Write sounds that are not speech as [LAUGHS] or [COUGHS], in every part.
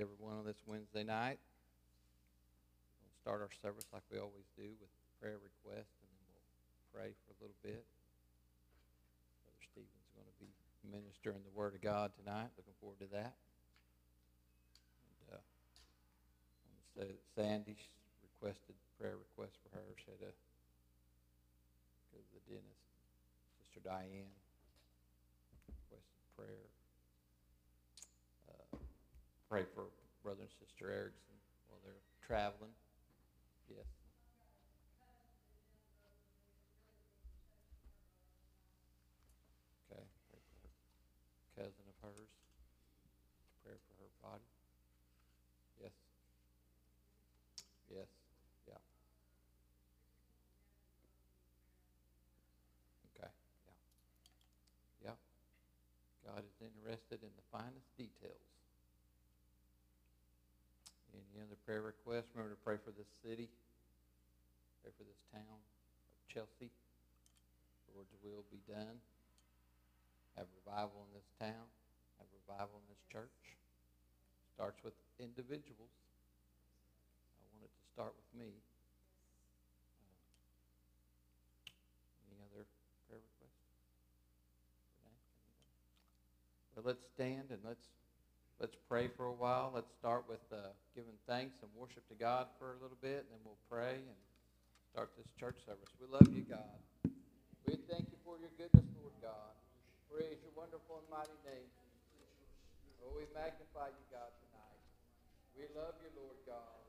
everyone on this Wednesday night. We'll start our service like we always do with prayer request, and then we'll pray for a little bit. Brother Stephens going to be ministering the Word of God tonight. Looking forward to that. And, uh, that Sandy requested prayer request for her. She had a because of the dentist. Sister Diane requested prayer pray for brother and sister Erickson while they're traveling. Yes. prayer requests. Remember to pray for this city, pray for this town of Chelsea. The Lord's will be done. Have revival in this town. Have revival in this church. Starts with individuals. I want it to start with me. Uh, any other prayer request? Let's stand and let's. Let's pray for a while. Let's start with uh, giving thanks and worship to God for a little bit, and then we'll pray and start this church service. We love you, God. We thank you for your goodness, Lord God. Praise your wonderful and mighty name. Oh, we magnify you, God, tonight. We love you, Lord God.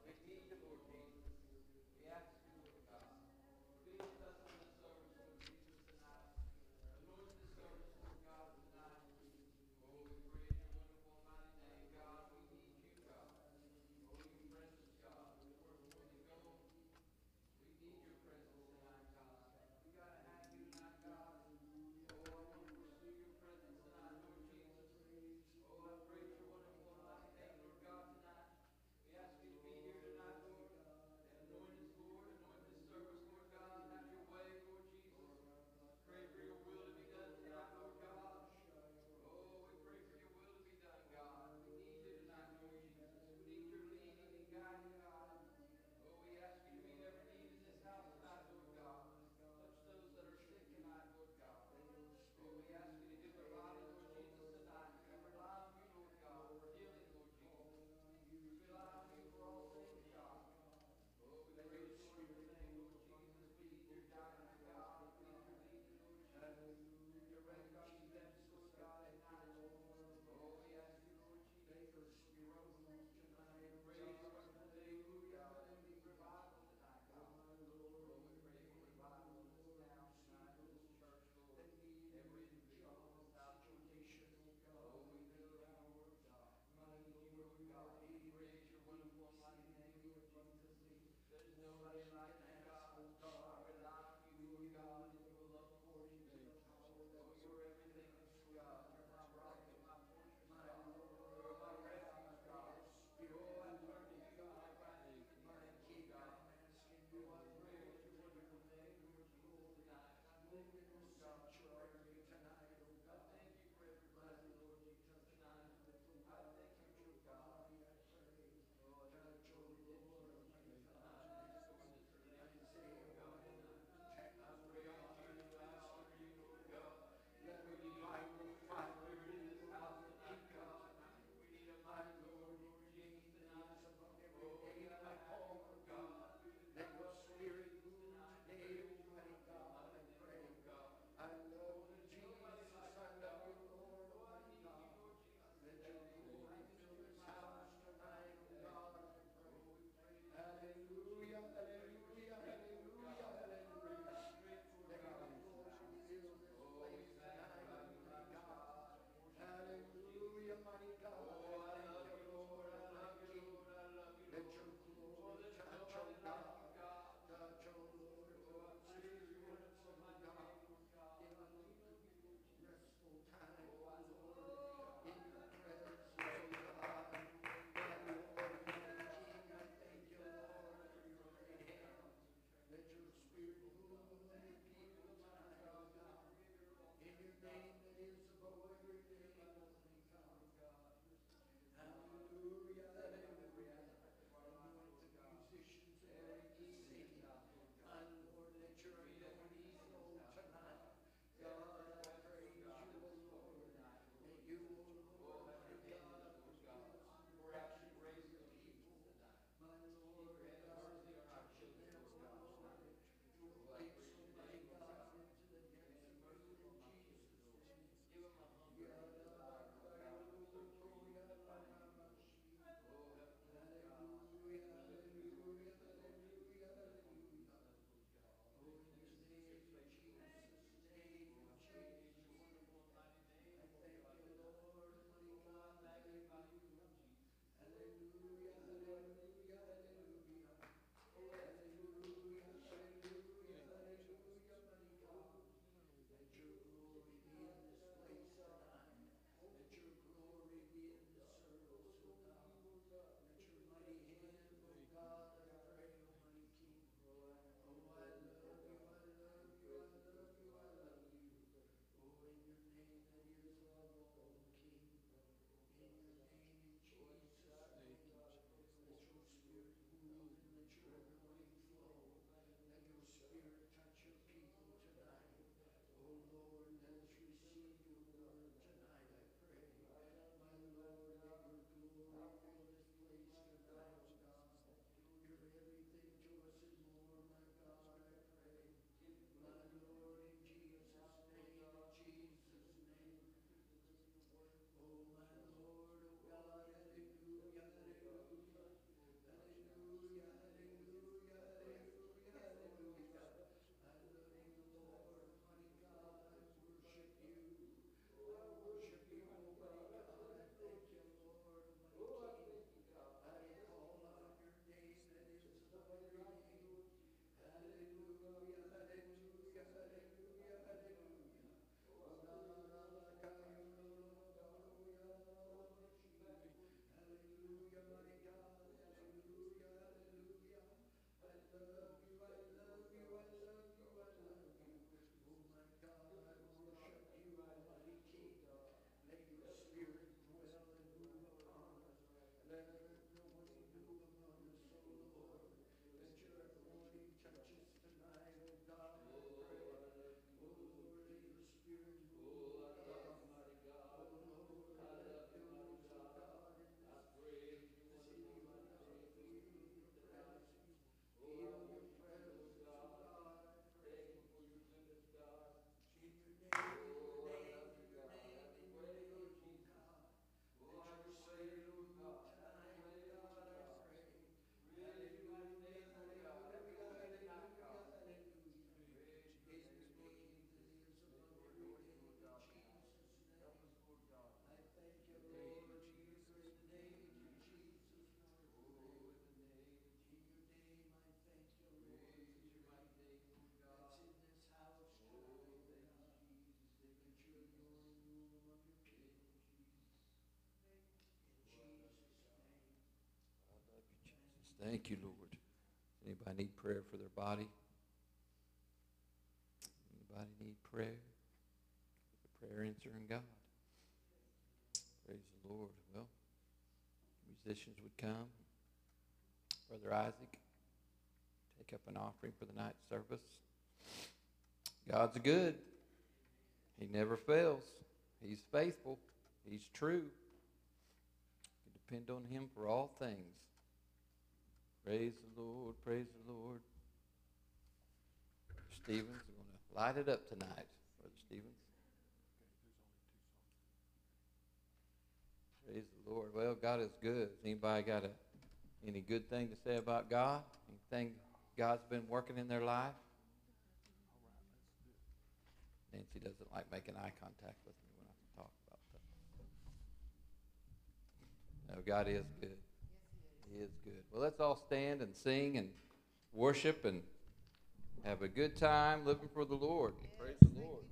Thank you, Lord. Anybody need prayer for their body? Anybody need prayer? The prayer answering God. Praise the Lord. Well, musicians would come. Brother Isaac, take up an offering for the night service. God's good. He never fails. He's faithful. He's true. You depend on him for all things. Praise the Lord. Praise the Lord. Stephens, we're going to light it up tonight, Brother Stephens. Praise the Lord. Well, God is good. Anybody got a, any good thing to say about God? Anything God's been working in their life? Nancy doesn't like making eye contact with me when I talk about that. No, God is good. He is good. Well, let's all stand and sing and worship and have a good time living for the Lord. Praise the Lord.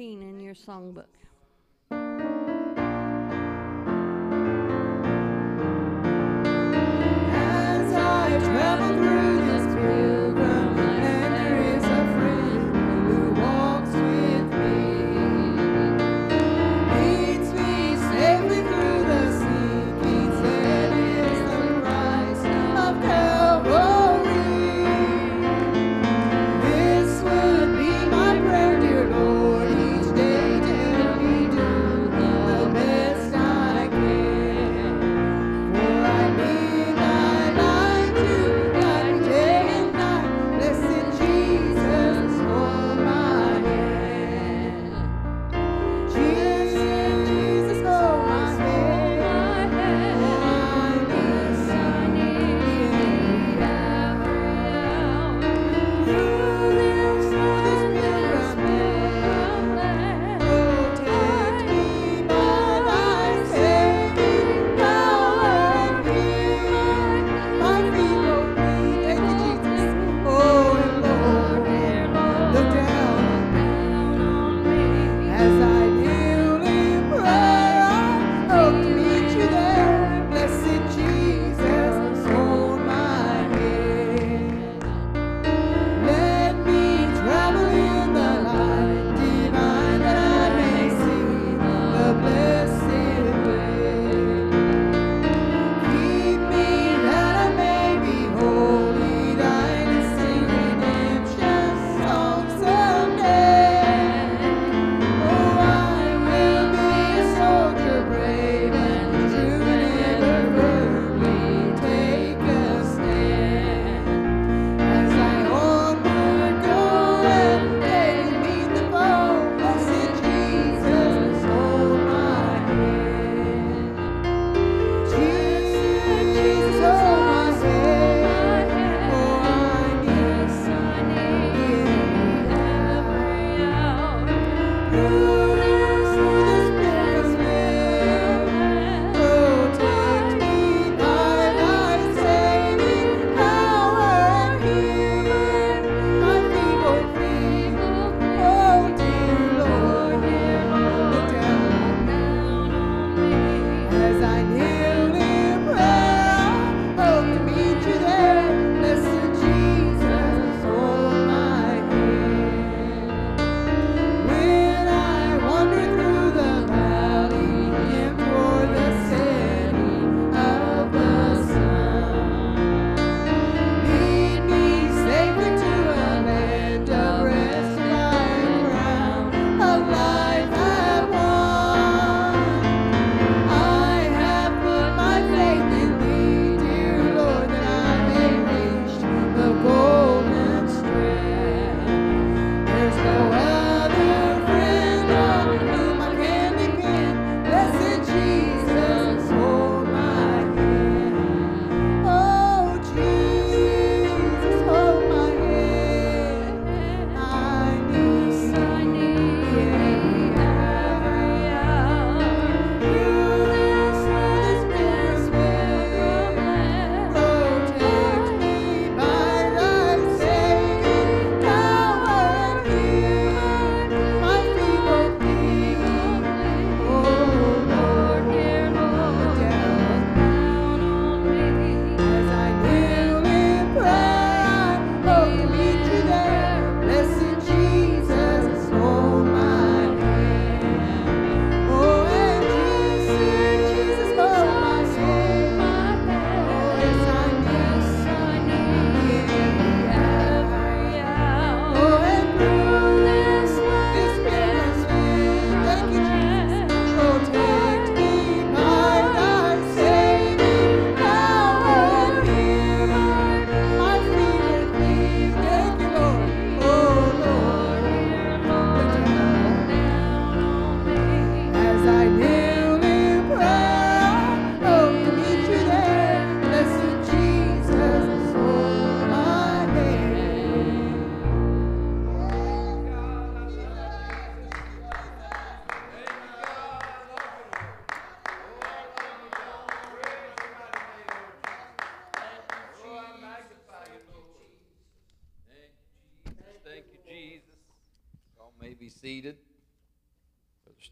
315 in your songbook.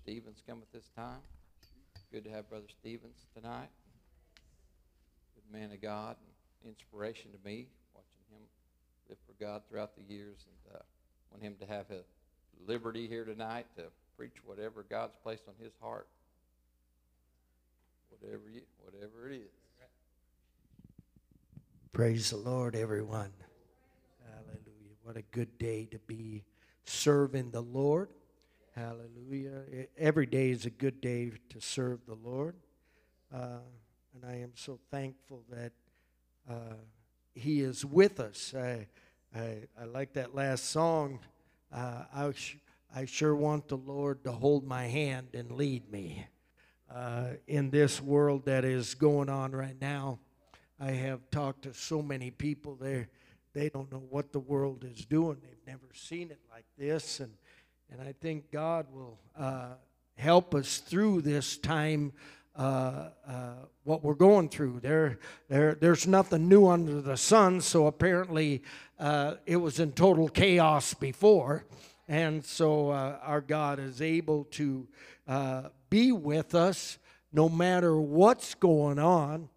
Stephens come at this time. Good to have Brother Stephens tonight. Good man of God inspiration to me, watching him live for God throughout the years, and uh, want him to have a liberty here tonight to preach whatever God's placed on his heart, whatever you, whatever it is. Praise the Lord, everyone. Hallelujah. What a good day to be serving the Lord. Hallelujah. Every day is a good day to serve the Lord. Uh, and I am so thankful that uh, He is with us. I, I, I like that last song. Uh, I, sh- I sure want the Lord to hold my hand and lead me uh, in this world that is going on right now. I have talked to so many people there. They don't know what the world is doing. They've never seen it like this, and and I think God will uh, help us through this time. Uh, uh, what we're going through there, there, there's nothing new under the sun. So apparently, uh, it was in total chaos before, and so uh, our God is able to uh, be with us no matter what's going on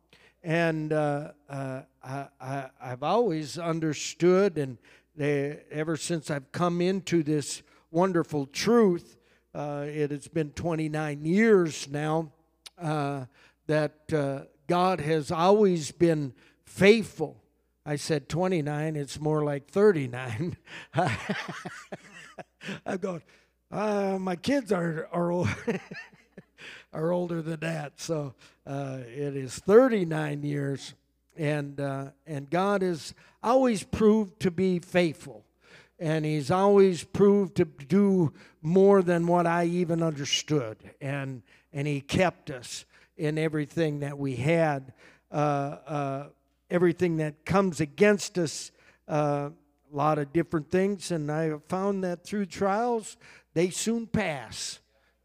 and I, I, I've always understood, and they, ever since I've come into this wonderful truth, uh, it has been 29 years now, uh, that uh, God has always been faithful. I said 29, it's more like 39. [LAUGHS] I'm going, uh, my kids are, are old. [LAUGHS] are older than that. So uh, it is 39 years, and uh, and God has always proved to be faithful, and He's always proved to do more than what I even understood, and and He kept us in everything that we had, uh, uh everything that comes against us. Uh, a lot of different things, and I found that through trials, they soon pass.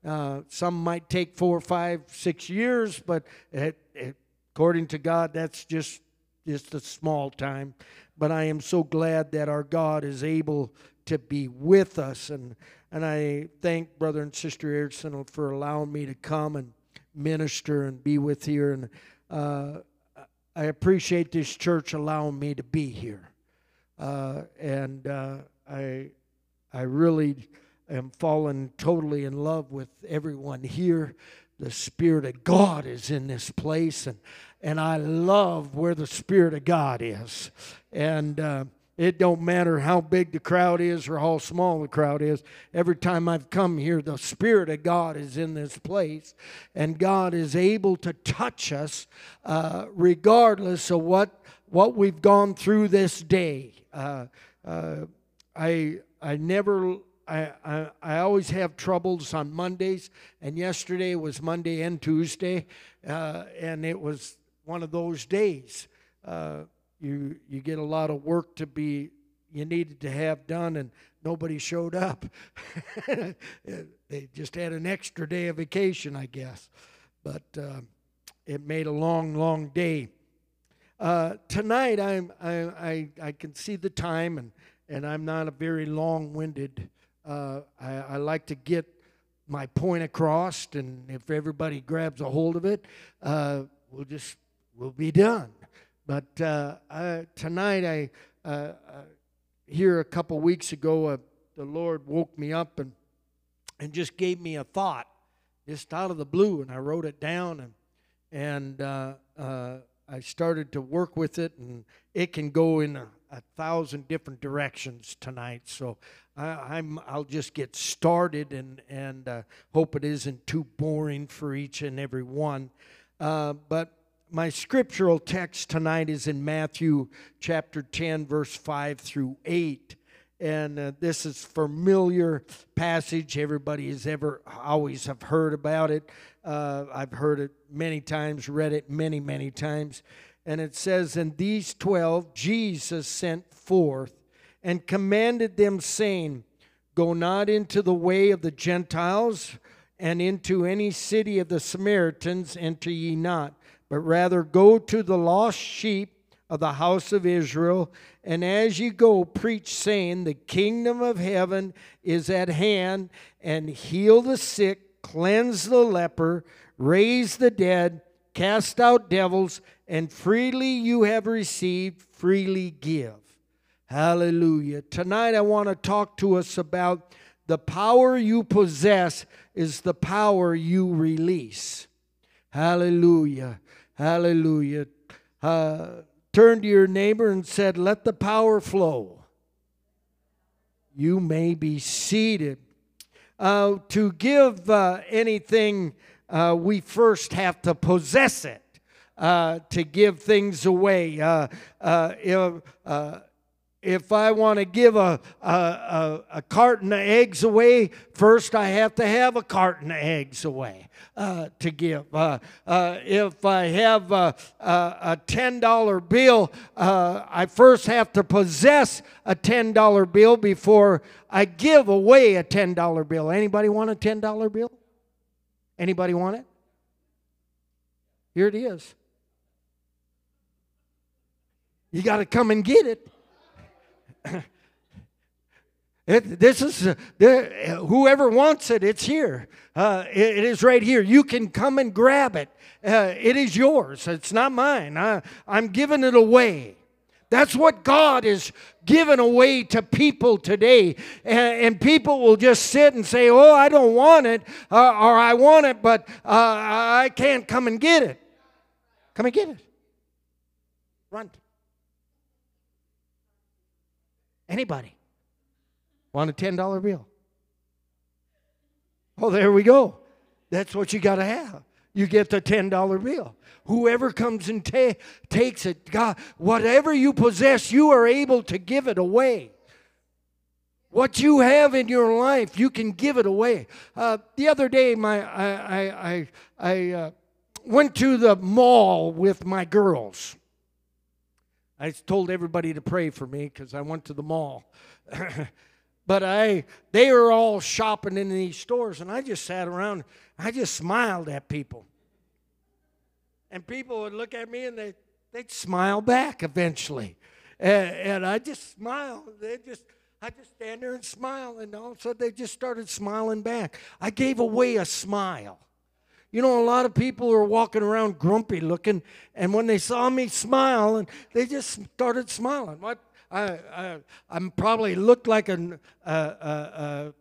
Uh, some might take four, five, six years, but it, it, according to God, that's just just a small time. But I am so glad that our God is able to be with us, and and I thank brother and sister Erickson for allowing me to come and minister and be with here, and uh, I appreciate this church allowing me to be here, uh, and uh, I I really am fallen totally in love with everyone here. The Spirit of God is in this place, and and I love where the Spirit of God is. And uh, it don't matter how big the crowd is or how small the crowd is. Every time I've come here, the Spirit of God is in this place, and God is able to touch us uh, regardless of what what we've gone through this day. Uh, uh, I I never I, I, I always have troubles on Mondays, and yesterday was Monday and Tuesday, uh, and it was one of those days. Uh, you you get a lot of work to be you needed to have done, and nobody showed up. [LAUGHS] they just had an extra day of vacation, I guess, but uh, it made a long, long day. Uh, tonight, I'm I, I I can see the time, and and I'm not a very long-winded uh, I, I, like to get my point across, and if everybody grabs a hold of it, uh, we'll just we'll be done. But uh, I, tonight, I uh, uh, here a couple weeks ago, uh, the Lord woke me up and and just gave me a thought, just out of the blue, and I wrote it down and and I started to work with it, and it can go in a, a thousand different directions tonight. So I, am I'll just get started and and uh, hope it isn't too boring for each and every one. Uh, but my scriptural text tonight is in Matthew chapter 10, verse 5 through 8. And uh, this is familiar passage. Everybody has ever always have heard about it. Uh, I've heard it many times, read it many, many times. And it says, And these twelve Jesus sent forth and commanded them, saying, Go not into the way of the Gentiles, and into any city of the Samaritans enter ye not, but rather go to the lost sheep of the house of Israel. And as you go, preach, saying, The kingdom of heaven is at hand, and heal the sick, cleanse the leper, raise the dead, cast out devils, and freely you have received, freely give. Hallelujah. Tonight I want to talk to us about the power you possess is the power you release. Hallelujah. Hallelujah. Uh, turn to your neighbor and said, Let the power flow. You may be seated. Uh, to give uh, anything, uh, we first have to possess it. Uh, to give things away. Uh, if, if I want to give a, a, a, a, carton of eggs away, first I have to have a carton of eggs away uh, to give. Uh, uh, if I have a, a $10 bill, uh, I first have to possess a $10 bill before I give away a $10 bill. Anybody want a $10 bill? Anybody want it? Here it is. You got to come and get it. [COUGHS] It, this is uh, whoever wants it. It's here. Uh, it, it is right here. You can come and grab it. Uh, it is yours. It's not mine. I, I'm giving it away. That's what God is giving away to people today. And, and, people will just sit and say, Oh, I don't want it, uh, or I want it, but uh, I can't come and get it. Come and get it. Run. Anybody want a $10 bill? Oh, there we go. That's what you got to have. You get the $10 bill. Whoever comes and ta- takes it, God, whatever you possess, you are able to give it away. What you have in your life, you can give it away. Uh, the other day, my I I I, I uh, went to the mall with my girls. I told everybody to pray for me because I went to the mall. [LAUGHS] but I they were all shopping in these stores and I just sat around I just smiled at people. And people would look at me and they they'd smile back eventually. And, and I just smile. They just I just stand there and smile and all of a sudden they just started smiling back. I gave away a smile. You know, a lot of people were walking around grumpy looking, and when they saw me smile, and they just started smiling. What I, I I'm probably looked like a, a, a,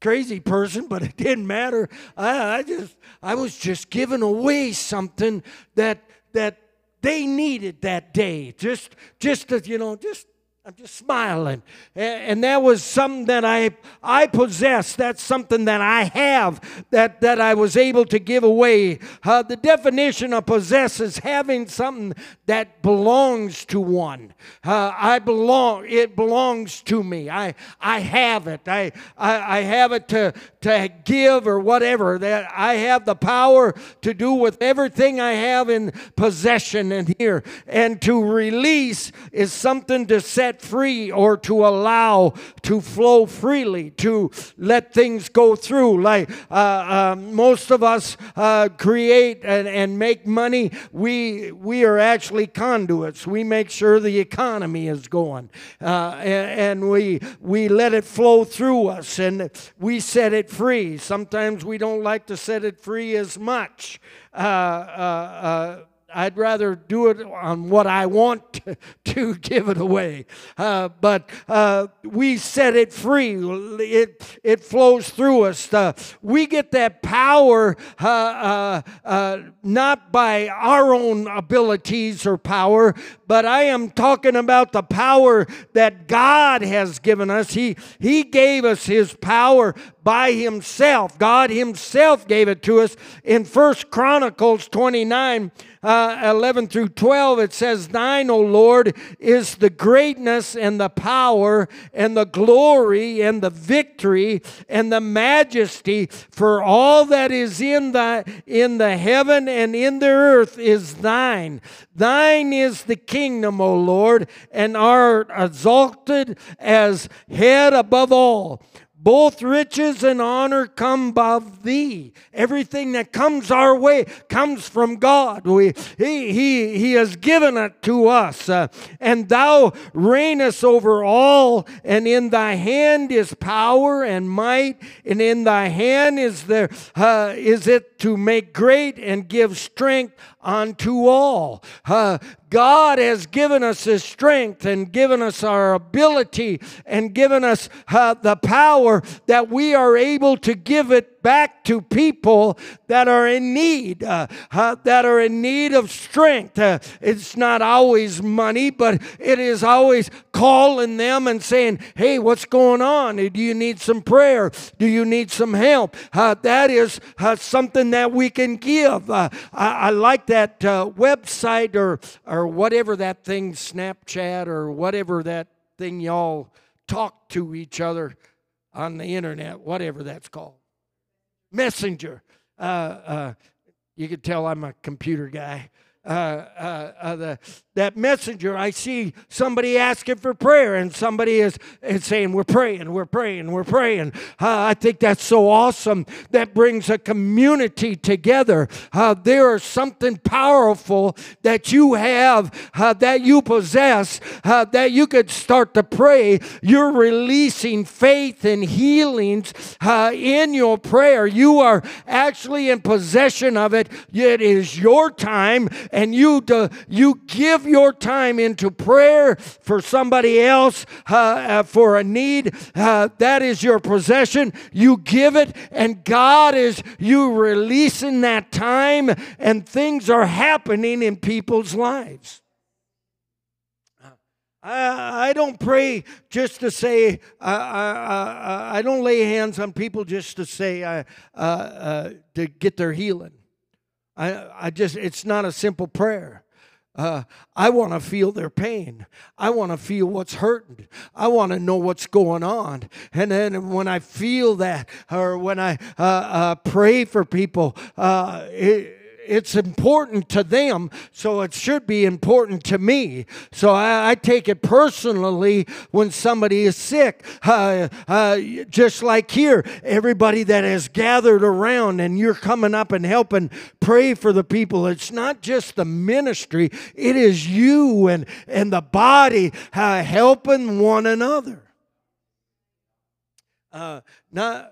crazy person, but it didn't matter. I, I just I was just giving away something that that they needed that day. Just just to, you know just I'm just smiling. And that was something that I, I possess. That's something that I have that, that I was able to give away. Uh, the definition of possess is having something that belongs to one. Uh, I belong, it belongs to me. I, I have it. I, I, I have it to, to give or whatever. That I have the power to do with everything I have in possession and here. And to release is something to set set free or to allow to flow freely, to let things go through. Like uh, uh, most of us uh, create and, and make money, we, we are actually conduits. We make sure the economy is going uh, and, and we, we let it flow through us and we set it free. Sometimes we don't like to set it free as much. Uh, uh, I'd rather do it on what I want to, [LAUGHS] to give it away. Uh, but uh, we set it free. It, it flows through us. Uh, we get that power uh, uh, uh, not by our own abilities or power, but I am talking about the power that God has given us. He, he gave us His power by Himself. God Himself gave it to us in First Chronicles 29 uh, 11 through 12, it says, Thine, O Lord, is the greatness and the power and the glory and the victory and the majesty, for all that is in the, in the heaven and in the earth is thine. Thine is the kingdom, O Lord, and art exalted as head above all. Both riches and honor come of thee. Everything that comes our way comes from God. We, he, he, he has given it to us. Uh, and thou reignest over all, and in thy hand is power and might, and in thy hand is there uh, is it to make great and give strength unto all. Uh, God has given us His strength and given us our ability and given us uh, the power that we are able to give it back to people that are in need, uh, uh, that are in need of strength. Uh, it's not always money, but it is always calling them and saying, Hey, what's going on? Do you need some prayer? Do you need some help? Uh, that is uh, something that we can give. Uh, I, I, like that website or, or whatever that thing, Snapchat or whatever that thing y'all talk to each other on the internet, whatever that's called messenger. Uh, uh, you can tell I'm a computer guy. Uh, uh, uh, the, that messenger, I see somebody asking for prayer, and somebody is, is saying, We're praying, we're praying, we're praying. Uh, I think that's so awesome. That brings a community together. Uh, there is something powerful that you have, uh, that you possess, that you could start to pray. You're releasing faith and healings in your prayer. You are actually in possession of it. It is your time and you, do, you give your time into prayer for somebody else uh, uh, for a need, uh, that is your possession. You give it, and God is you releasing that time, and things are happening in people's lives. I, I don't pray just to say, I, I, I, don't lay hands on people just to say, uh, uh, to get their healing. I, I just, it's not a simple prayer. Uh, I want to feel their pain. I want to feel what's hurting. I want to know what's going on. And then when I feel that, or when I uh, uh, pray for people, uh, it, it's important to them, so it should be important to me. So I, I take it personally when somebody is sick. Uh, uh, just like here, everybody that has gathered around and you're coming up and helping pray for the people. It's not just the ministry, it is you and, and the body uh, helping one another. Uh, now,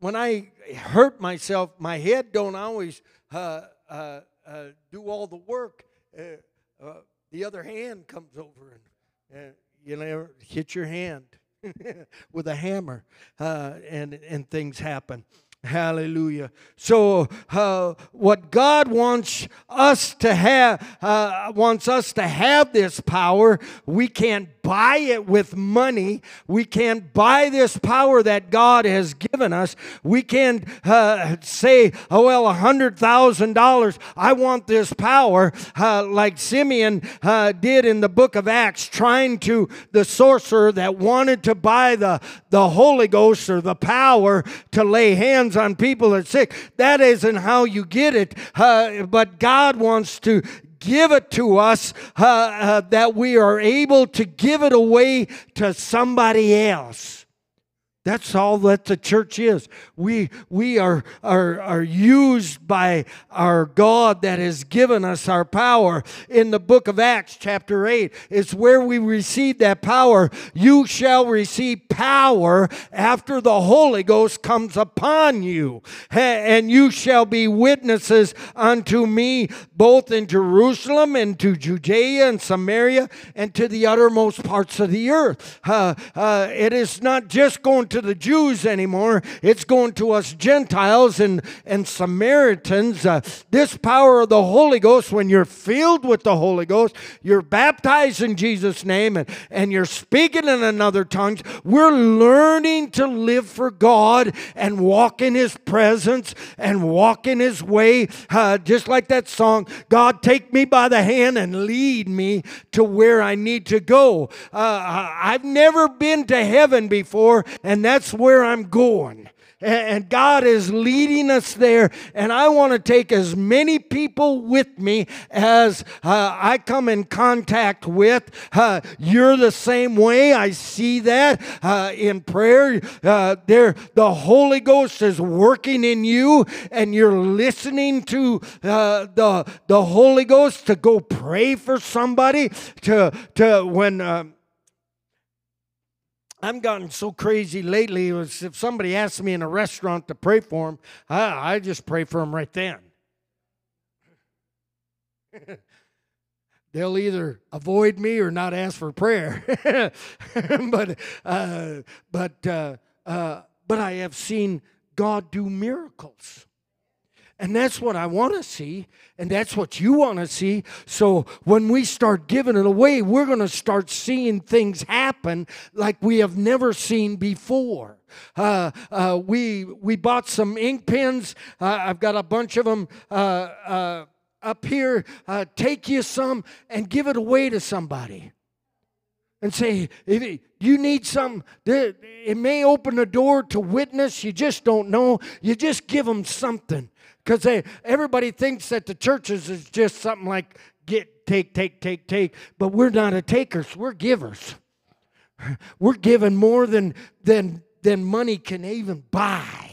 when I hurt myself, my head don't always uh, uh, uh, do all the work, uh, uh, the other hand comes over and you know hit your hand [LAUGHS] with a hammer, and and things happen. Hallelujah. So, uh, what God wants us to have, uh, wants us to have this power. We can't buy it with money. We can't buy this power that God has given us. We can't uh, say, oh, well, a $100,000, I want this power, uh, like Simeon uh, did in the book of Acts, trying to, the sorcerer that wanted to buy the, the Holy Ghost or the power to lay hands on people that are sick. That isn't how you get it. Uh, but God wants to give it to us uh, uh, that we are able to give it away to somebody else. That's all that the church is. We, we are, are, are used by our God that has given us our power. In the book of Acts, chapter 8, it's where we receive that power. You shall receive power after the Holy Ghost comes upon you, and you shall be witnesses unto me both in Jerusalem and to Judea and Samaria and to the uttermost parts of the earth. Uh, uh, it is not just going to the Jews anymore, it's going to us Gentiles and, and Samaritans. Uh, this power of the Holy Ghost, when you're filled with the Holy Ghost, you're baptized in Jesus' name and, and you're speaking in another tongues, we're learning to live for God and walk in His presence and walk in His way. Uh, just like that song, God, take me by the hand and lead me to where I need to go. Uh, I've never been to heaven before, and that's where I'm going. and God is leading us there. And I want to take as many people with me as uh, I come in contact with. Uh, you're the same way. I see that uh, in prayer. Uh, there, the Holy Ghost is working in you, and you're listening to uh, the the Holy Ghost to go pray for somebody. To to when. I've gotten so crazy lately. Was if somebody asks me in a restaurant to pray for them, I, I just pray for them right then. [LAUGHS] They'll either avoid me or not ask for prayer. [LAUGHS] but uh, but uh, uh, but I have seen God do miracles. And that's what I want to see, and that's what you want to see. So when we start giving it away, we're going to start seeing things happen like we have never seen before. Uh, uh, we we bought some ink pens. Uh, I've got a bunch of them uh, uh, up here. Uh, take you some and give it away to somebody and say, if you need some, it may open the door to witness. You just don't know. You just give them something because everybody thinks that the churches is just something like get, take, take, take, take. But we're not a takers. We're givers. [LAUGHS] We're giving more than than than money can even buy.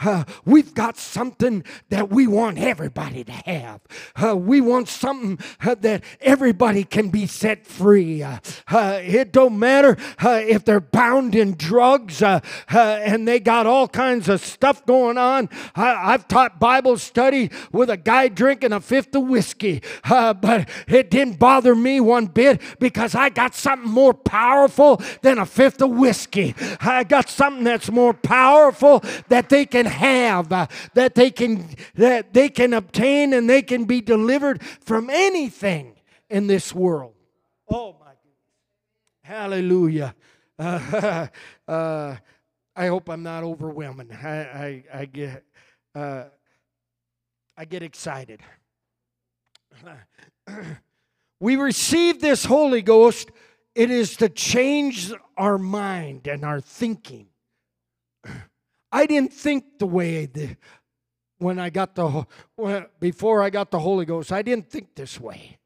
Uh, we've got something that we want everybody to have. Uh, we want something uh, that everybody can be set free. Uh, uh, it don't matter uh, if they're bound in drugs and they got all kinds of stuff going on. I, have taught Bible study with a guy drinking a fifth of whiskey, but it didn't bother me one bit because I got something more powerful than a fifth of whiskey. I got something that's more powerful that they can have uh, that they can that they can obtain and they can be delivered from anything in this world. Oh my goodness. Hallelujah. Uh, [LAUGHS] uh, I hope I'm not overwhelming. I, I, I get uh, I get excited. [CLEARS THROAT] we receive this Holy Ghost. It is to change our mind and our thinking. [CLEARS THROAT] I didn't think the way the, when I got the when, before I got the Holy Ghost. I didn't think this way.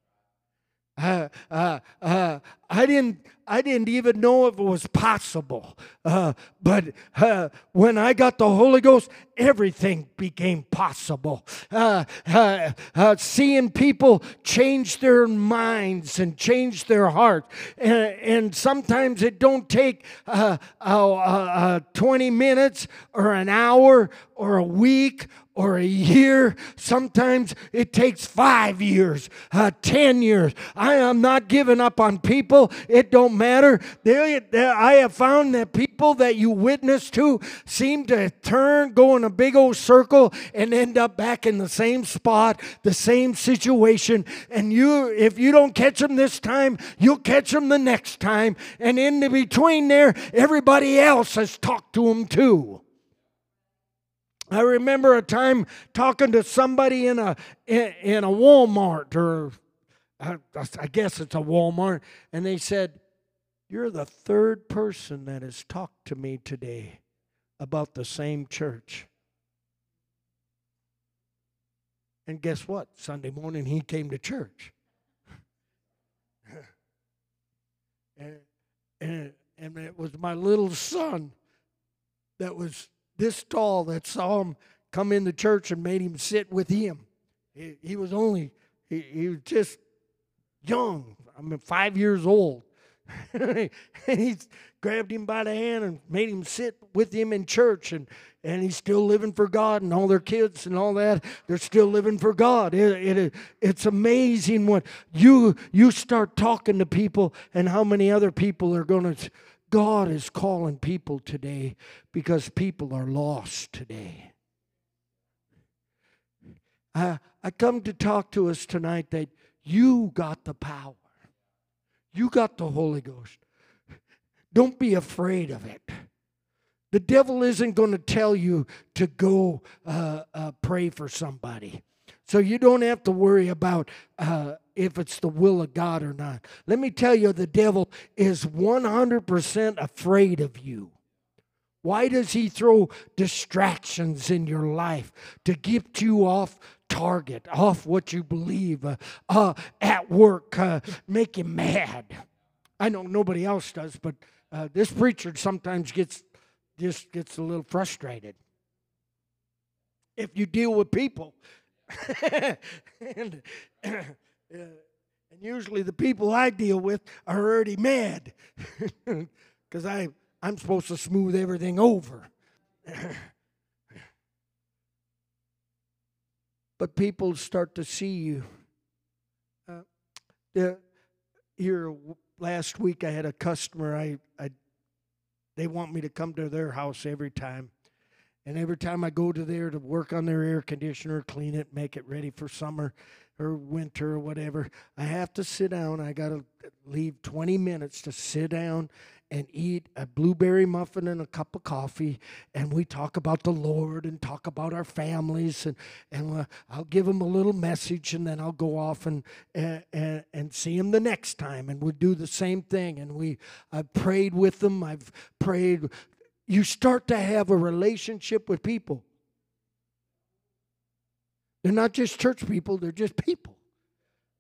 Uh, uh, uh, I didn't I didn't even know if it was possible. Uh, but uh, when I got the Holy Ghost, everything became possible. Uh, uh, uh seeing people change their minds and change their heart, and, and sometimes it don't take uh, 20 minutes or an hour or a week or a year. Sometimes it takes five years, uh, ten years. I am not giving up on people. It don't matter. They, they, I have found that people that you witness to seem to turn, go in a big old circle, and end up back in the same spot, the same situation. And you, if you don't catch them this time, you'll catch them the next time. And in the between there, everybody else has talked to them too. I remember a time talking to somebody in a in, in a Walmart or I, I guess it's a Walmart, and they said, "You're the third person that has talked to me today about the same church." And guess what? Sunday morning he came to church. [LAUGHS] and, and, and it was my little son that was this tall that saw him come into church and made him sit with him. He, he was only, he, he was just young. I mean, five years old. [LAUGHS] and he grabbed him by the hand and made him sit with him in church and and he's still living for God and all their kids and all that they're still living for God it, it, it's amazing what you you start talking to people and how many other people are going to God is calling people today because people are lost today. I, I come to talk to us tonight that you got the power, you got the Holy Ghost. Don't be afraid of it. The devil isn't going to tell you to go uh, uh, pray for somebody. So you don't have to worry about uh, if it's the will of God or not. Let me tell you, the devil is 100% afraid of you. Why does he throw distractions in your life to get you off target, off what you believe, uh, uh, at work, uh, make you mad? I know nobody else does, but uh, this preacher sometimes gets just gets a little frustrated. If you deal with people, [LAUGHS] and, [CLEARS THROAT] and usually the people I deal with are already mad [LAUGHS] because I I'm supposed to smooth everything over. [CLEARS THROAT] but people start to see you. Uh, here last week, I had a customer. I, I they want me to come to their house every time, and every time I go to there to work on their air conditioner, clean it, make it ready for summer or winter or whatever, I have to sit down. I got to leave 20 minutes to sit down and eat a blueberry muffin and a cup of coffee, and we talk about the Lord and talk about our families, and and uh, I'll give them a little message, and then I'll go off and and, and, see them the next time, and we'll do the same thing. And we I've prayed with them. I've prayed. You start to have a relationship with people. They're not just church people; they're just people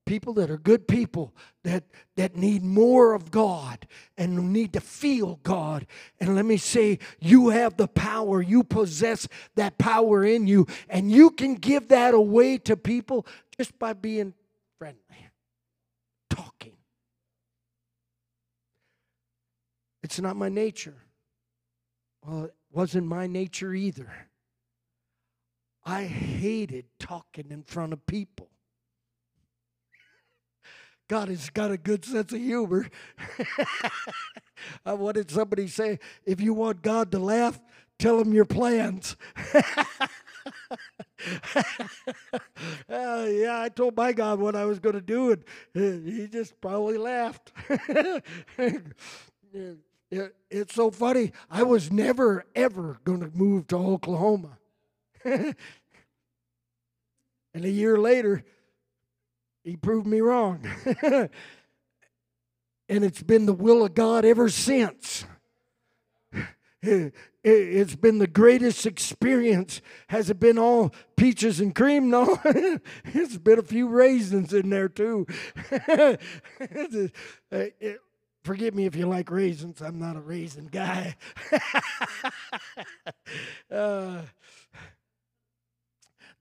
people that are good people that that need more of God and need to feel God. And let me say, you have the power. You possess that power in you, and you can give that away to people just by being friendly, talking. It's not my nature. Well, it wasn't my nature either. I hated talking in front of people. God has got a good sense of humor. [LAUGHS] what did somebody say? If you want God to laugh, tell him your plans. [LAUGHS] uh, yeah, I told my God what I was going to do, and he just probably laughed. [LAUGHS] it, it's so funny. I was never, ever going to move to Oklahoma. [LAUGHS] and a year later, he proved me wrong. [LAUGHS] and it's been the will of God ever since. [LAUGHS] It's been the greatest experience. Has it been all peaches and cream? No, it's been a few raisins in there too. Forgive me if you like raisins. I'm not a raisin guy. [LAUGHS] uh,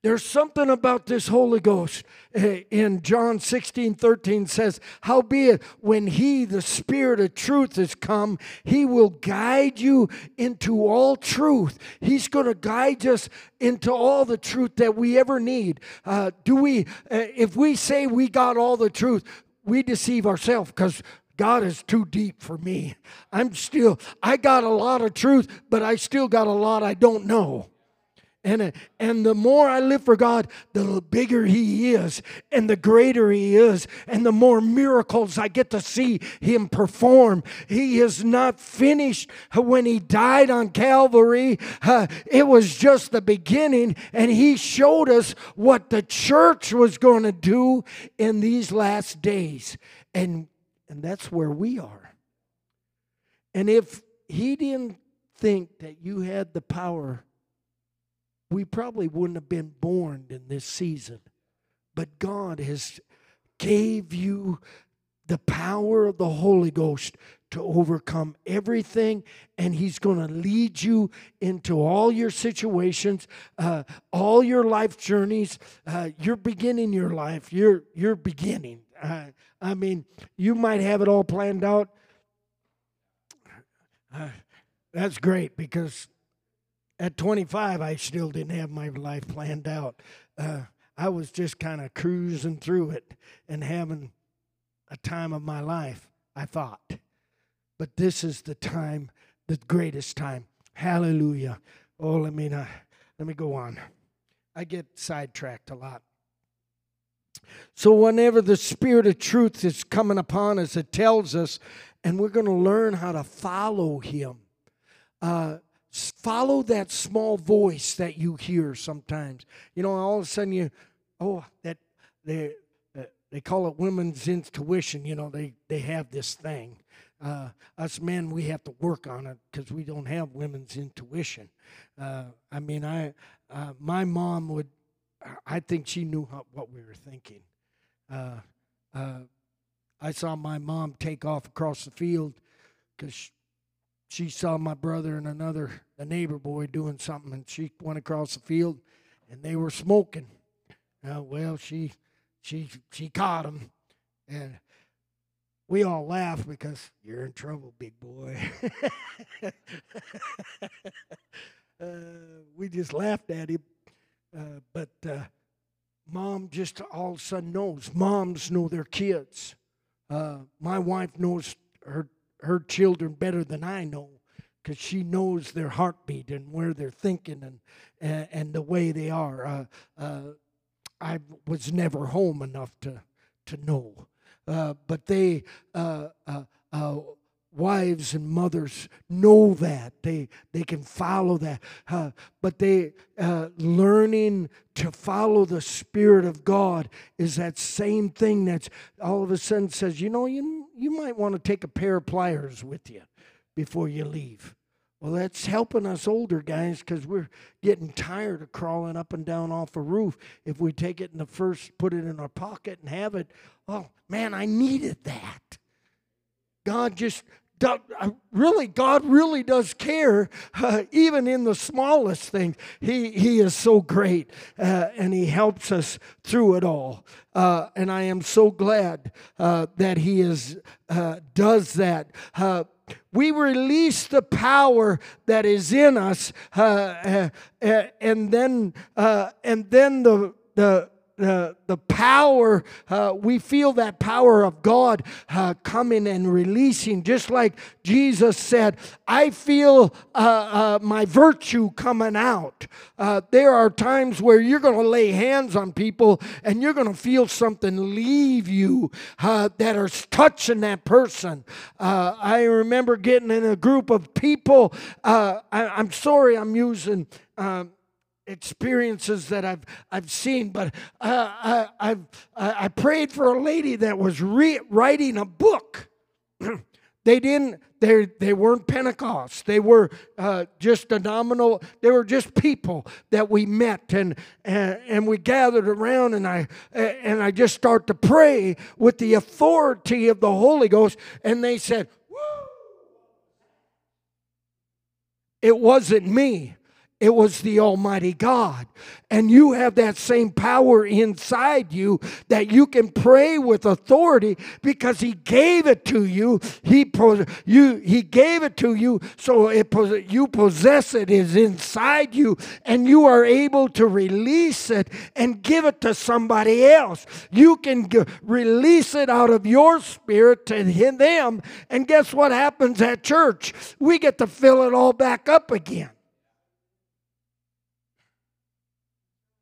there's something about this Holy Ghost. Eh, in John 16, 13 says, Howbeit, when he, the Spirit of truth, is come, he will guide you into all truth. He's going to guide us into all the truth that we ever need. Uh, do we, uh, if we say we got all the truth, we deceive ourselves because God is too deep for me. I'm still, I got a lot of truth, but I still got a lot I don't know. And, and the more I live for God, the bigger He is, and the greater He is, and the more miracles I get to see Him perform. He is not finished when He died on Calvary. Uh, it was just the beginning, and He showed us what the church was going to do in these last days. And, and that's where we are. And if He didn't think that you had the power, we probably wouldn't have been born in this season. But God has gave you the power of the Holy Ghost to overcome everything, and He's going to lead you into all your situations, uh, all your life journeys. Uh, you're beginning your life. You're you're beginning. Uh, I mean, you might have it all planned out. Uh, that's great because at 25, I still didn't have my life planned out. Uh, I was just kind of cruising through it and having a time of my life, I thought. But this is the time, the greatest time. Hallelujah. Oh, let me, uh, let me go on. I get sidetracked a lot. So, whenever the Spirit of truth is coming upon us, it tells us, and we're going to learn how to follow Him. Uh, follow that small voice that you hear sometimes. You know, all of a sudden you, oh, that they uh, they call it women's intuition. You know, they they have this thing. Uh, us men, we have to work on it because we don't have women's intuition. Uh, I mean, I, uh, my mom would, I think she knew how, what we were thinking. Uh, uh, I saw my mom take off across the field because she saw my brother and another, a neighbor boy, doing something, and she went across the field, and they were smoking. Uh, well, she, she, she caught him, and we all laughed because you're in trouble, big boy. [LAUGHS] uh, we just laughed at him, but uh, mom just all of a sudden knows. Moms know their kids. Uh, my wife knows her her children better than I know because she knows their heartbeat and where they're thinking and and, and the way they are. Uh, uh, I was never home enough to to know, uh, but they uh, uh, uh, wives and mothers know that. They they can follow that uh, but they uh, learning to follow the spirit of god is that same thing that's all of a sudden says you know you you might want to take a pair of pliers with you before you leave. Well that's helping us older guys because we're getting tired of crawling up and down off a roof. If we take it in the first put it in our pocket and have it oh man i needed that. God just really, God really does care, uh, even in the smallest things. He He is so great, uh, and He helps us through it all. Uh, and I am so glad uh, that He is uh, does that. we release the power that is in us, and then and then the the the, the power, uh, we feel that power of God uh, coming and releasing, just like Jesus said, I feel uh, uh my virtue coming out. Uh, there are times where you're going to lay hands on people and you're going to feel something leave you uh, that are touching that person. I remember getting in a group of people, I, am sorry I'm using. Um, experiences that I've I've seen, but uh, I, I've I prayed for a lady that was re- writing a book. [CLEARS THROAT] they didn't they they weren't Pentecost. They were uh, just a nominal. They were just people that we met and, and and we gathered around and I and I just start to pray with the authority of the Holy Ghost. And they said! "It wasn't me." It was the Almighty God. And you have that same power inside you that you can pray with authority because He gave it to you. He, you, he gave it to you, so it, you possess it is inside you, and you are able to release it and give it to somebody else. You can g- release it out of your spirit to them, and guess what happens at church? We get to fill it all back up again.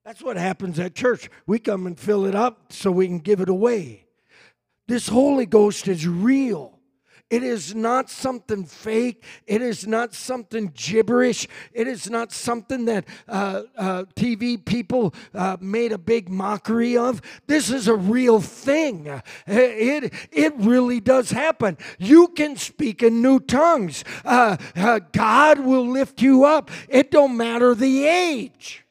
That's what happens at church. We come and fill it up so we can give it away. This Holy Ghost is real. It is not something fake. It is not something gibberish. It is not something that uh, uh, TV people uh, made a big mockery of. This is a real thing. It, it really does happen. You can speak in new tongues. Uh, uh, God will lift you up. It don't matter the age.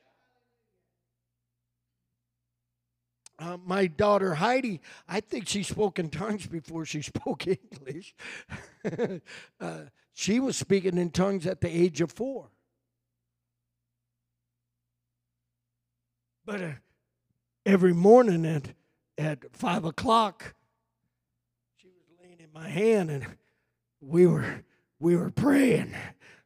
Uh, my daughter Heidi, I think she spoke in tongues before she [LAUGHS] spoke English. [LAUGHS] uh, she was speaking in tongues at the age of four. But uh, every morning at, at five o'clock, she was laying in my hand and we were we were praying,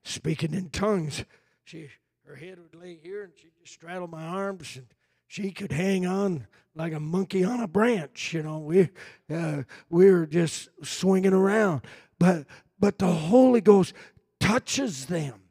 speaking in tongues. She her head would lay here and she'd just straddle my arms and she could hang on like a monkey on a branch. You know, we uh, we were just swinging around, but but the Holy Ghost touches them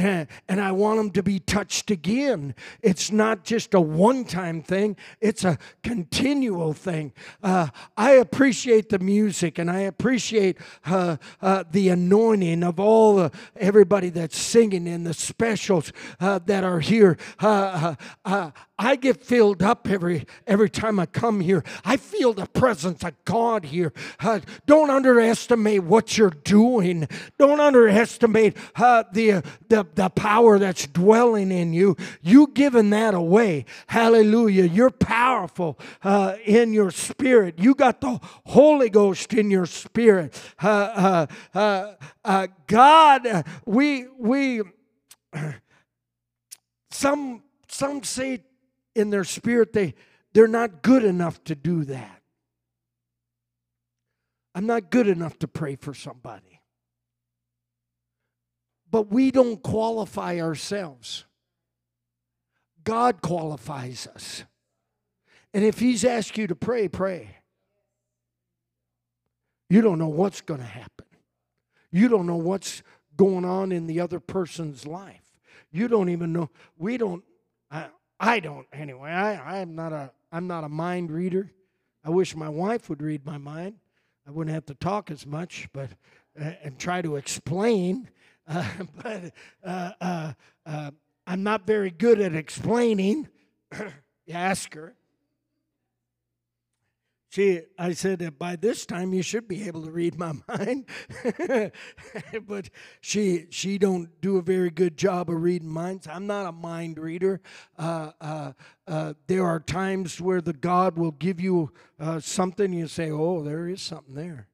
and, and I want them to be touched again. It's not just a one time thing, it's a continual thing. Uh, I appreciate the music and I appreciate uh, uh, the anointing of all the, everybody that's singing and the specials uh, that are here. Uh, uh, I get filled up every every time I come here. I feel the presence of God here. Uh, don't underestimate what you're doing. Don't underestimate uh, the, the the power that's dwelling in you. You giving that away. Hallelujah. You're powerful uh, in your spirit. You got the Holy Ghost in your spirit. Uh, uh, uh, God, we we some some say in their spirit they they're not good enough to do that. I'm not good enough to pray for somebody. But we don't qualify ourselves. God qualifies us. And if he's asked you to pray, pray. You don't know what's going to happen. You don't know what's going on in the other person's life. You don't even know. We don't. I, I don't anyway. I, I'm not a. I'm not a mind reader. I wish my wife would read my mind. I wouldn't have to talk as much, but uh, and try to explain. Uh, [LAUGHS] but uh, uh, uh, I'm not very good at explaining. [COUGHS] ask her. She, I said by this time you should be able to read my [LAUGHS] mind, [LAUGHS] but she she don't do a very good job of reading minds. I'm not a mind reader. Uh, uh, uh, there are times where the God will give you uh, something. You say, "Oh, there is something there."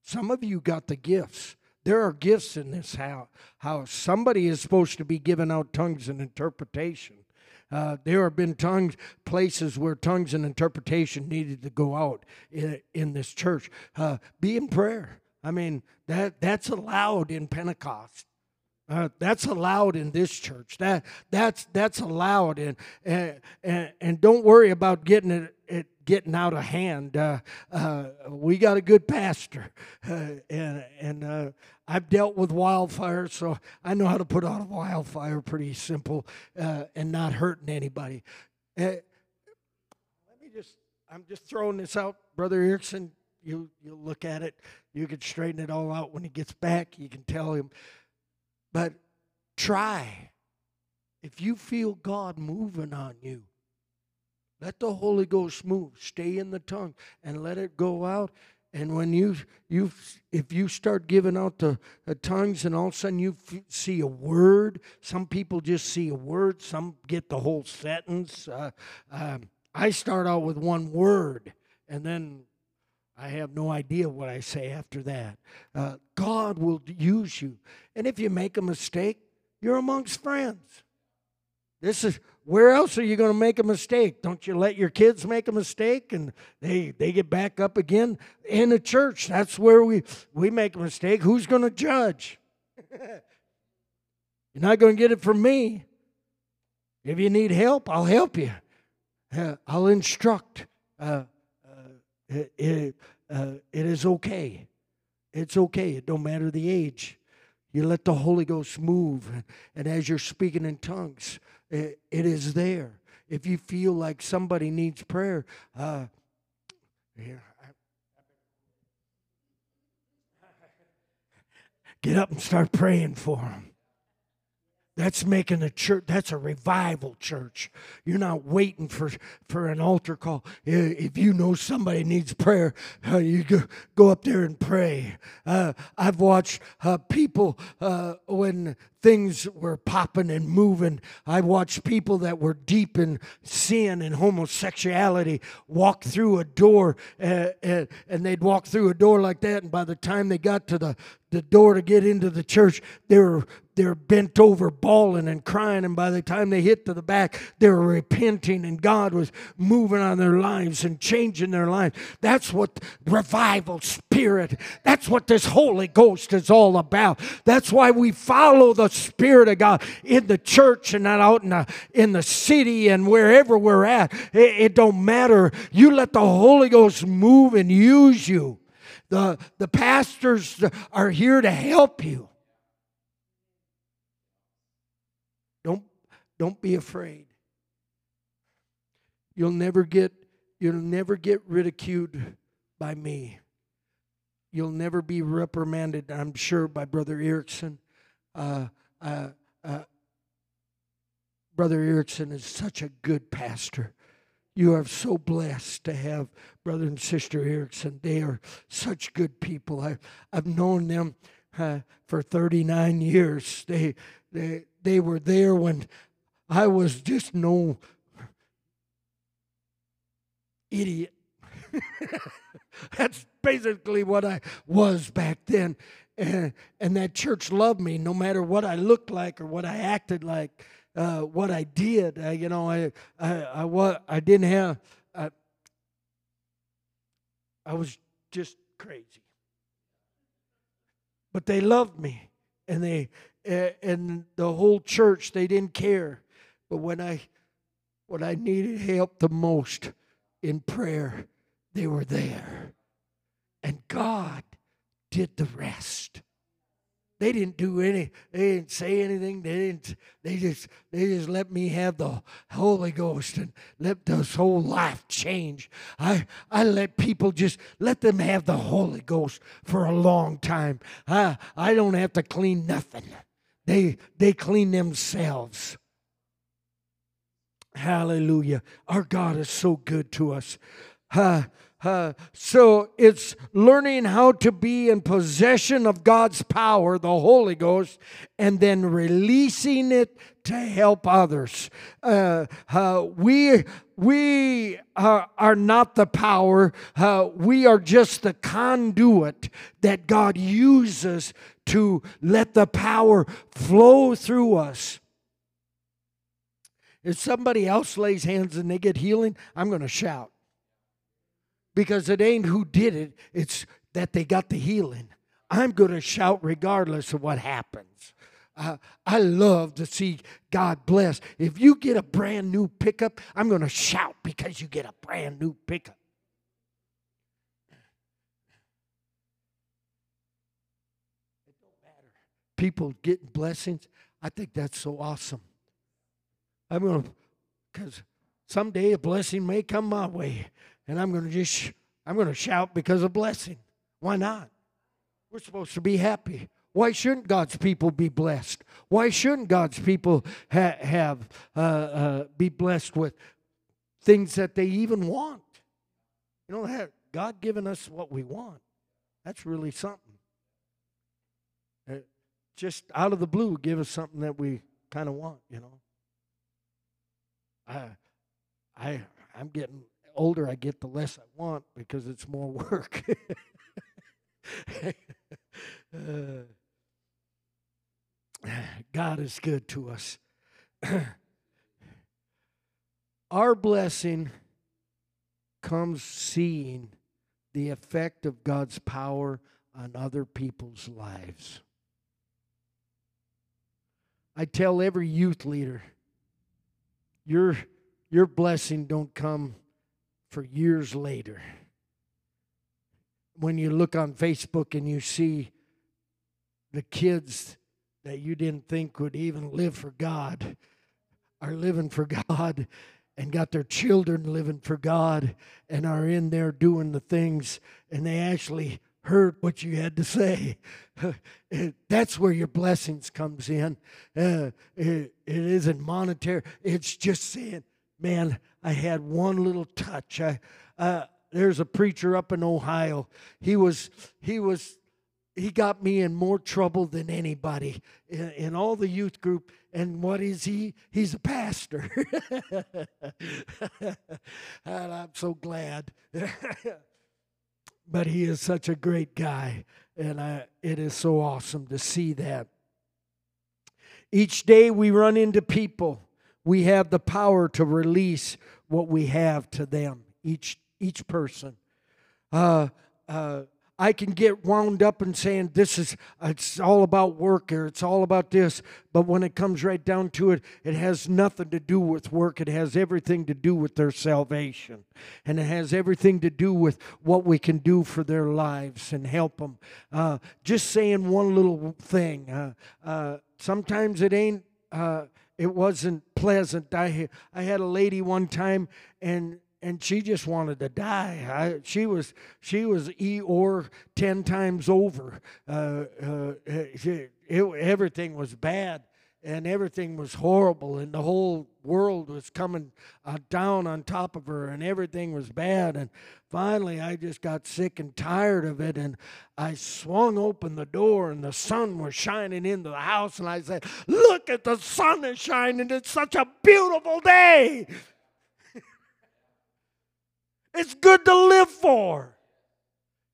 Some of you got the gifts. There are gifts in this house. House. Somebody is supposed to be giving out tongues and interpretation. Uh, there have been tongues, places where tongues and interpretation needed to go out in, in this church. Uh, be in prayer. I mean, that, that's allowed in Pentecost. Uh, that's allowed in this church. That that's that's allowed, and and and, and don't worry about getting it, it getting out of hand. Uh, uh, we got a good pastor, uh, and and uh, I've dealt with wildfires, so I know how to put out a wildfire pretty simple uh, and not hurting anybody. Uh, let me just, I'm just throwing this out, Brother Erickson. You you look at it, you can straighten it all out when he gets back. You can tell him, but try. If you feel God moving on you, let the Holy Ghost move. Stay in the tongue and let it go out. And when you you if you start giving out the, the tongues and all of a sudden you f- see a word, some people just see a word, some get the whole sentence. Uh, uh, I start out with one word, and then I have no idea what I say after that. Uh, God will use you, and if you make a mistake, you're amongst friends. This is where else are you going to make a mistake? Don't you let your kids make a mistake and they they get back up again in the church? That's where we we make a mistake. Who's going to judge? [LAUGHS] You're not going to get it from me. If you need help, I'll help you. Uh, I'll instruct. Uh, uh, it, uh, it is okay. It's okay. It don't matter the age. You let the Holy Ghost move, and as you're speaking in tongues, it, it is there. If you feel like somebody needs prayer, uh, here, get up and start praying for them. That's making a church, that's a revival church. You're not waiting for, for an altar call. If you know somebody needs prayer, uh, you go, go up there and pray. Uh, I've watched uh, people uh, when things were popping and moving. I watched people that were deep in sin and homosexuality walk through a door, uh, uh, and they'd walk through a door like that, and by the time they got to the, the door to get into the church, they were they're bent over, bawling and crying, and by the time they hit to the back, they were repenting, and God was moving on their lives and changing their lives. That's what revival spirit. That's what this Holy Ghost is all about. That's why we follow the Spirit of God in the church and not out in the in the city and wherever we're at. It, it don't matter. You let the Holy Ghost move and use you. The, the pastors are here to help you. Don't, don't be afraid. You'll never get you'll never get ridiculed by me. You'll never be reprimanded, I'm sure, by Brother Erickson. Uh, uh, uh, Brother Erickson is such a good pastor. You are so blessed to have Brother and Sister Erickson. They are such good people. I, I've known them uh, for 39 years. They, they, they were there when I was just no idiot. [LAUGHS] That's basically what I was back then. And, and that church loved me no matter what I looked like or what I acted like, uh, what I did. You know, I, I, I, wa- I didn't have, I, I was just crazy. But they loved me. And they, and the whole church, they didn't care. But when I, when I needed help the most in prayer, they were there. And God did the rest. They didn't do any, they didn't say anything. They didn't, they just, they just let me have the Holy Ghost and let this whole life change. I, I let people just let them have the Holy Ghost for a long time. I, I don't have to clean nothing. They, they clean themselves. Hallelujah. Our God is so good to us. Uh, uh, so it's learning how to be in possession of God's power, the Holy Ghost, and then releasing it to help others. Uh, uh, we we are, are not the power. We are just the conduit that God uses to let the power flow through us. If somebody else lays hands and they get healing, I'm going to shout because it ain't who did it, it's that they got the healing. I'm going to shout regardless of what happens. Uh, I love to see God bless. If you get a brand new pickup, I'm going to shout because you get a brand new pickup. People getting blessings. I think that's so awesome. I'm going to, because someday a blessing may come my way and I'm going to just I'm going to shout because of blessing. Why not? We're supposed to be happy. Why shouldn't God's people be blessed? Why shouldn't God's people ha- have uh, uh, be blessed with things that they even want? You know God given us what we want. That's really something. Uh, just out of the blue, give us something that we kind of want. You know. I, I, I'm getting older I get, the less I want because it's more work. [LAUGHS] uh, God is good to us. [CLEARS THROAT] Our blessing comes seeing the effect of God's power on other people's lives. I tell every youth leader, your, your blessing don't come for years later. When you look on Facebook and you see the kids that you didn't think would even live for God are living for God and got their children living for God and are in there doing the things and they actually heard what you had to say. [LAUGHS] That's where your blessings comes in. Uh, it, it isn't monetary. It's just saying, man, I had one little touch. I, uh, there's a preacher up in Ohio. He was, he was, he got me in more trouble than anybody in, in all the youth group. And what is he? He's a pastor. [LAUGHS] and I'm so glad. [LAUGHS] but he is such a great guy. And I, it is so awesome to see that. Each day we run into people we have the power to release what we have to them, each, each person. Uh, uh, I can get wound up and saying this is it's all about work or it's all about this, but when it comes right down to it, it has nothing to do with work. It has everything to do with their salvation, and it has everything to do with what we can do for their lives and help them. Uh, just saying one little thing. Uh, uh, sometimes it ain't uh, it wasn't pleasant. I I had a lady one time and and she just wanted to die. I, she was she was Eeyore ten times over. Uh, uh, she, it, everything was bad, and everything was horrible, and the whole world was coming uh, down on top of her, and everything was bad. And finally, I just got sick and tired of it, and I swung open the door, and the sun was shining into the house, and I said, "Look at the sun is shining! It's such a beautiful day." It's good to live for.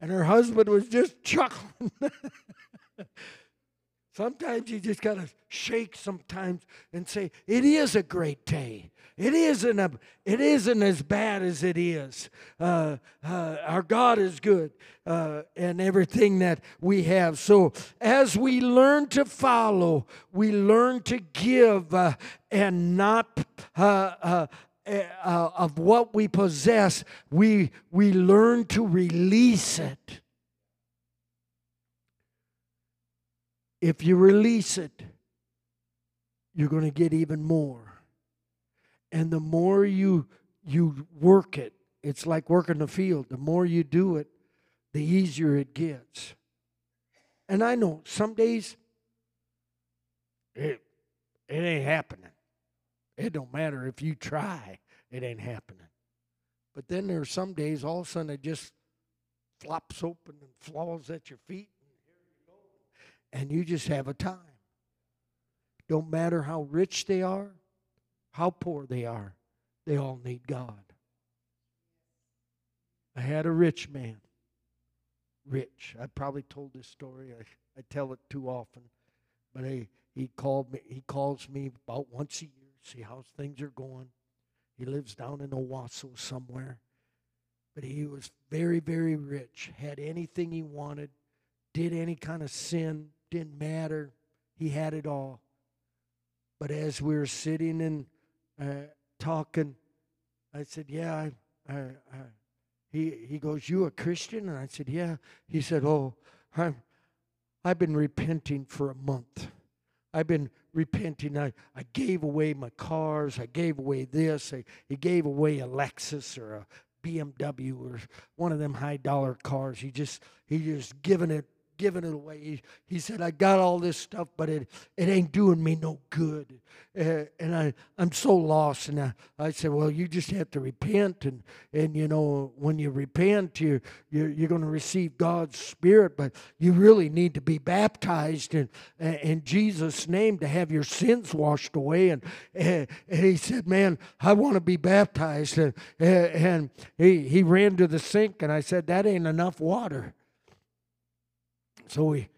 And her husband was just chuckling. [LAUGHS] sometimes you just got to shake sometimes and say, It is a great day. It isn't, a, it isn't as bad as it is. Uh, uh, our God is good uh, and everything that we have. So, as we learn to follow, we learn to give uh, and not uh, uh, of what we possess, we, we learn to release it. If you release it, you're going to get even more. And the more you you work it, it's like working the field. The more you do it, the easier it gets. And I know some days it, it ain't happening. It don't matter if you try, it ain't happening. But then there are some days all of a sudden it just flops open and falls at your feet, and you just have a time. Don't matter how rich they are, how poor they are, they all need God. I had a rich man. Rich. I probably told this story. I, I tell it too often. But he, he called me he calls me about once a year see how things are going. He lives down in Owasso somewhere. But he was very, very rich, had anything he wanted, did any kind of sin, didn't matter. He had it all. But as we were sitting and uh, talking, I said, Yeah, I, I, I, he, he goes, You a Christian? And I said, Yeah. He said, Oh, I'm, I've been repenting for a month. I've been repenting. I, I gave away my cars. I gave away this. I, he gave away a Lexus or a BMW or one of them high dollar cars. He just he just given it giving it away. He, he said, I got all this stuff, but it, it ain't doing me no good. Uh, and I, I'm so lost. And I, I said, Well, you just have to repent. And, and you know, when you repent, you're, you're, you're going to receive God's Spirit, but you really need to be baptized in, in Jesus' name to have your sins washed away. And, and he said, Man, I want to be baptized. And, and he, he ran to the sink, and I said, That ain't enough water. So we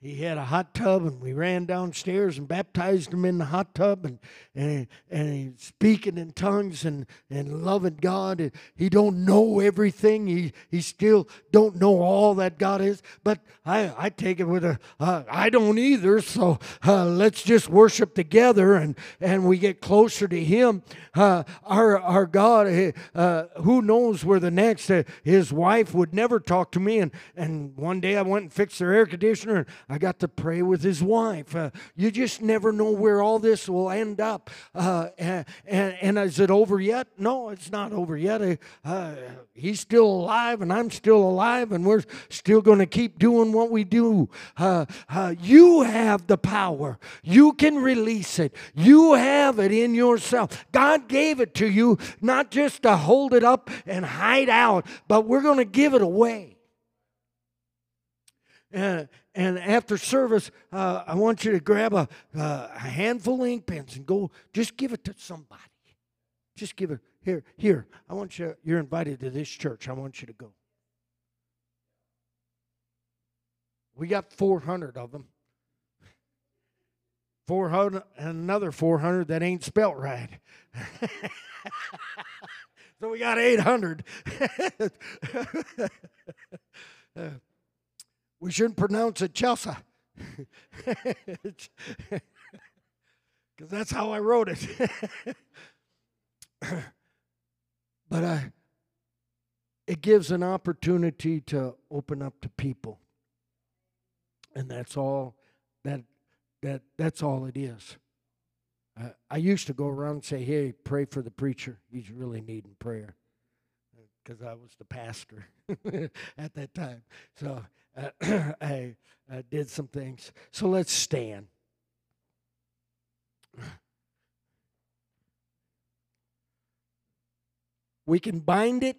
he had a hot tub and we ran downstairs and baptized him in the hot tub and and, and he speaking in tongues and, and loving God. And he don't know everything. He he still don't know all that God is. But I, I take it with a uh, I don't either. So uh, let's just worship together and, and we get closer to him. Uh, our our God, eh, uh, who knows where the next uh, his wife would never talk to me and, and one day I went and fixed their air conditioner and I got to pray with his wife. Uh, you just never know where all this will end up. Uh, and, and, is it over yet? No, it's not over yet. Uh, uh he's still alive, and I'm still alive, and we're still going to keep doing what we do. Uh, uh, you have the power, you can release it, you have it in yourself. God gave it to you, not just to hold it up and hide out, but we're going to give it away. Uh, and after service, uh, I want you to grab a, uh, a handful of ink pens and go just give it to somebody. Just give it here. Here, I want you. You're invited to this church. I want you to go. We got 400 of them. 400 and another 400 that ain't spelt right. [LAUGHS] so we got 800. [LAUGHS] uh, we shouldn't pronounce it Chelsea. [LAUGHS] Because that's how I wrote it. [LAUGHS] but I, it gives an opportunity to open up to people. And that's all that that that's all it is. Uh, I used to go around and say, "Hey, pray for the preacher. He's really needing prayer," because I was the pastor [LAUGHS] at that time. So [CLEARS THROAT] I did some things. So let's stand. We can bind it,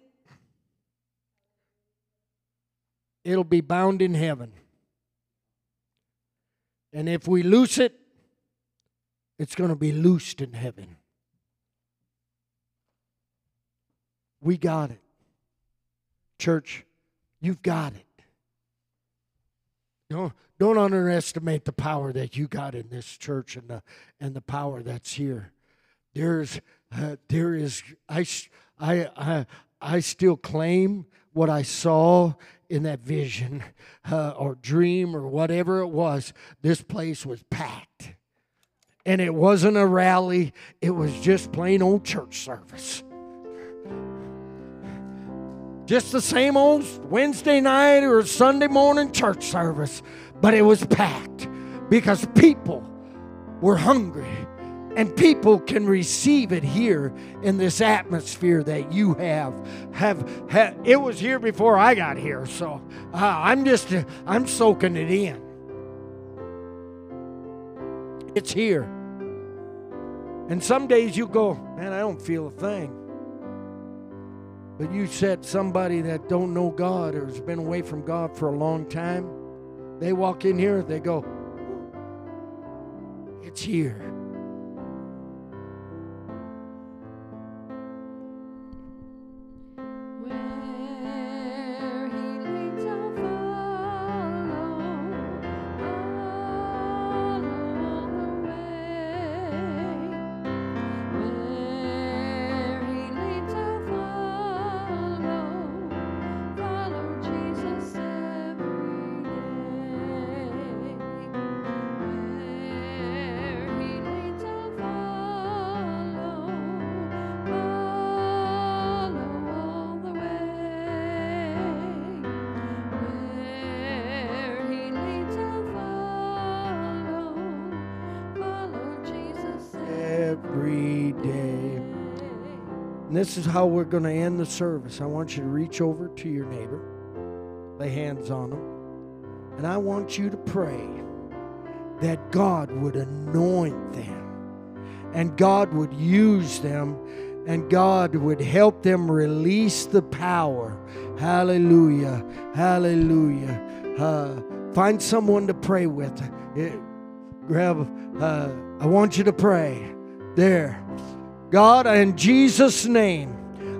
it'll be bound in heaven. And if we loose it, it's going to be loosed in heaven. We got it. Church, you've got it. Don't, don't underestimate the power that you got in this church and the, and the power that's here. There's, uh, there is, I, I, I, I still claim what I saw in that vision uh, or dream or whatever it was. This place was packed. And it wasn't a rally, it was just plain old church service. Just the same old Wednesday night or Sunday morning church service, but it was packed because people were hungry and people can receive it here in this atmosphere that you have have, have it was here before i got here so uh, i'm just i'm soaking it in. It's here. And some days you go man i don't feel a thing but you said somebody that don't know god or has been away from god for a long time they walk in here they go it's here this is how we're going to end the service. I want you to reach over to your neighbor, lay hands on them, and I want you to pray that God would anoint them and God would use them and God would help them release the power. Hallelujah. Hallelujah. Uh, find someone to pray with. Eh, grab, uh, I want you to pray. There. God, in Jesus' name,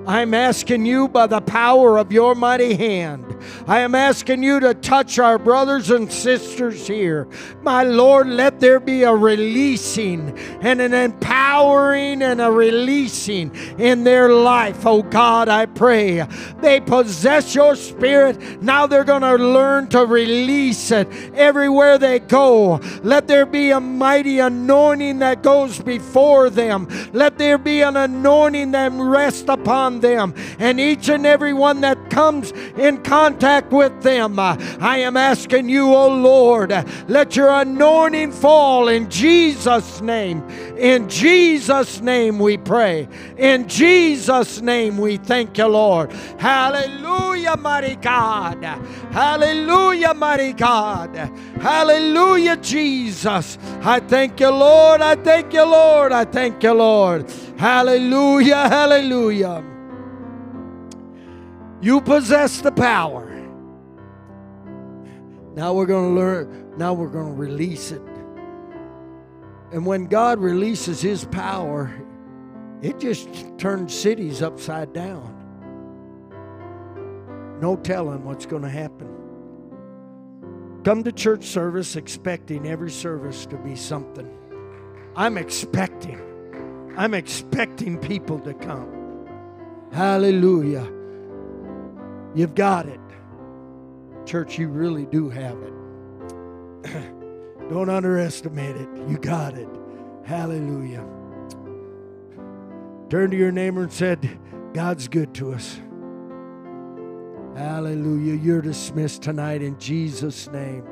I'm asking you by the power of your mighty hand. I am asking you to touch our brothers and sisters here. My Lord, let there be a releasing and an empowering and a releasing in their life. Oh God, I pray they possess your spirit. Now they're going to learn to release it everywhere they go. Let there be a mighty anointing that goes before them. Let there be an anointing that rests upon them and each and every one that comes in contact with them. I am asking you, oh Lord, let your anointing fall in Jesus' name. In Jesus' name we pray. In Jesus' name we thank you, Lord. Hallelujah, mighty God. Hallelujah, mighty God. Hallelujah, Jesus. I thank you, Lord. I thank you, Lord. I thank you, Lord. Hallelujah, hallelujah. You possess the power. Now we're going to learn, now we're going to release it. And when God releases His power, it just turns cities upside down. No telling what's going to happen. Come to church service expecting every service to be something. I'm expecting. I'm expecting people to come. Hallelujah. You've got it. Church, you really do have it. [CLEARS THROAT] Don't underestimate it. You got it. Hallelujah. Turn to your neighbor and said, God's good to us. Hallelujah. You're dismissed tonight in Jesus' name.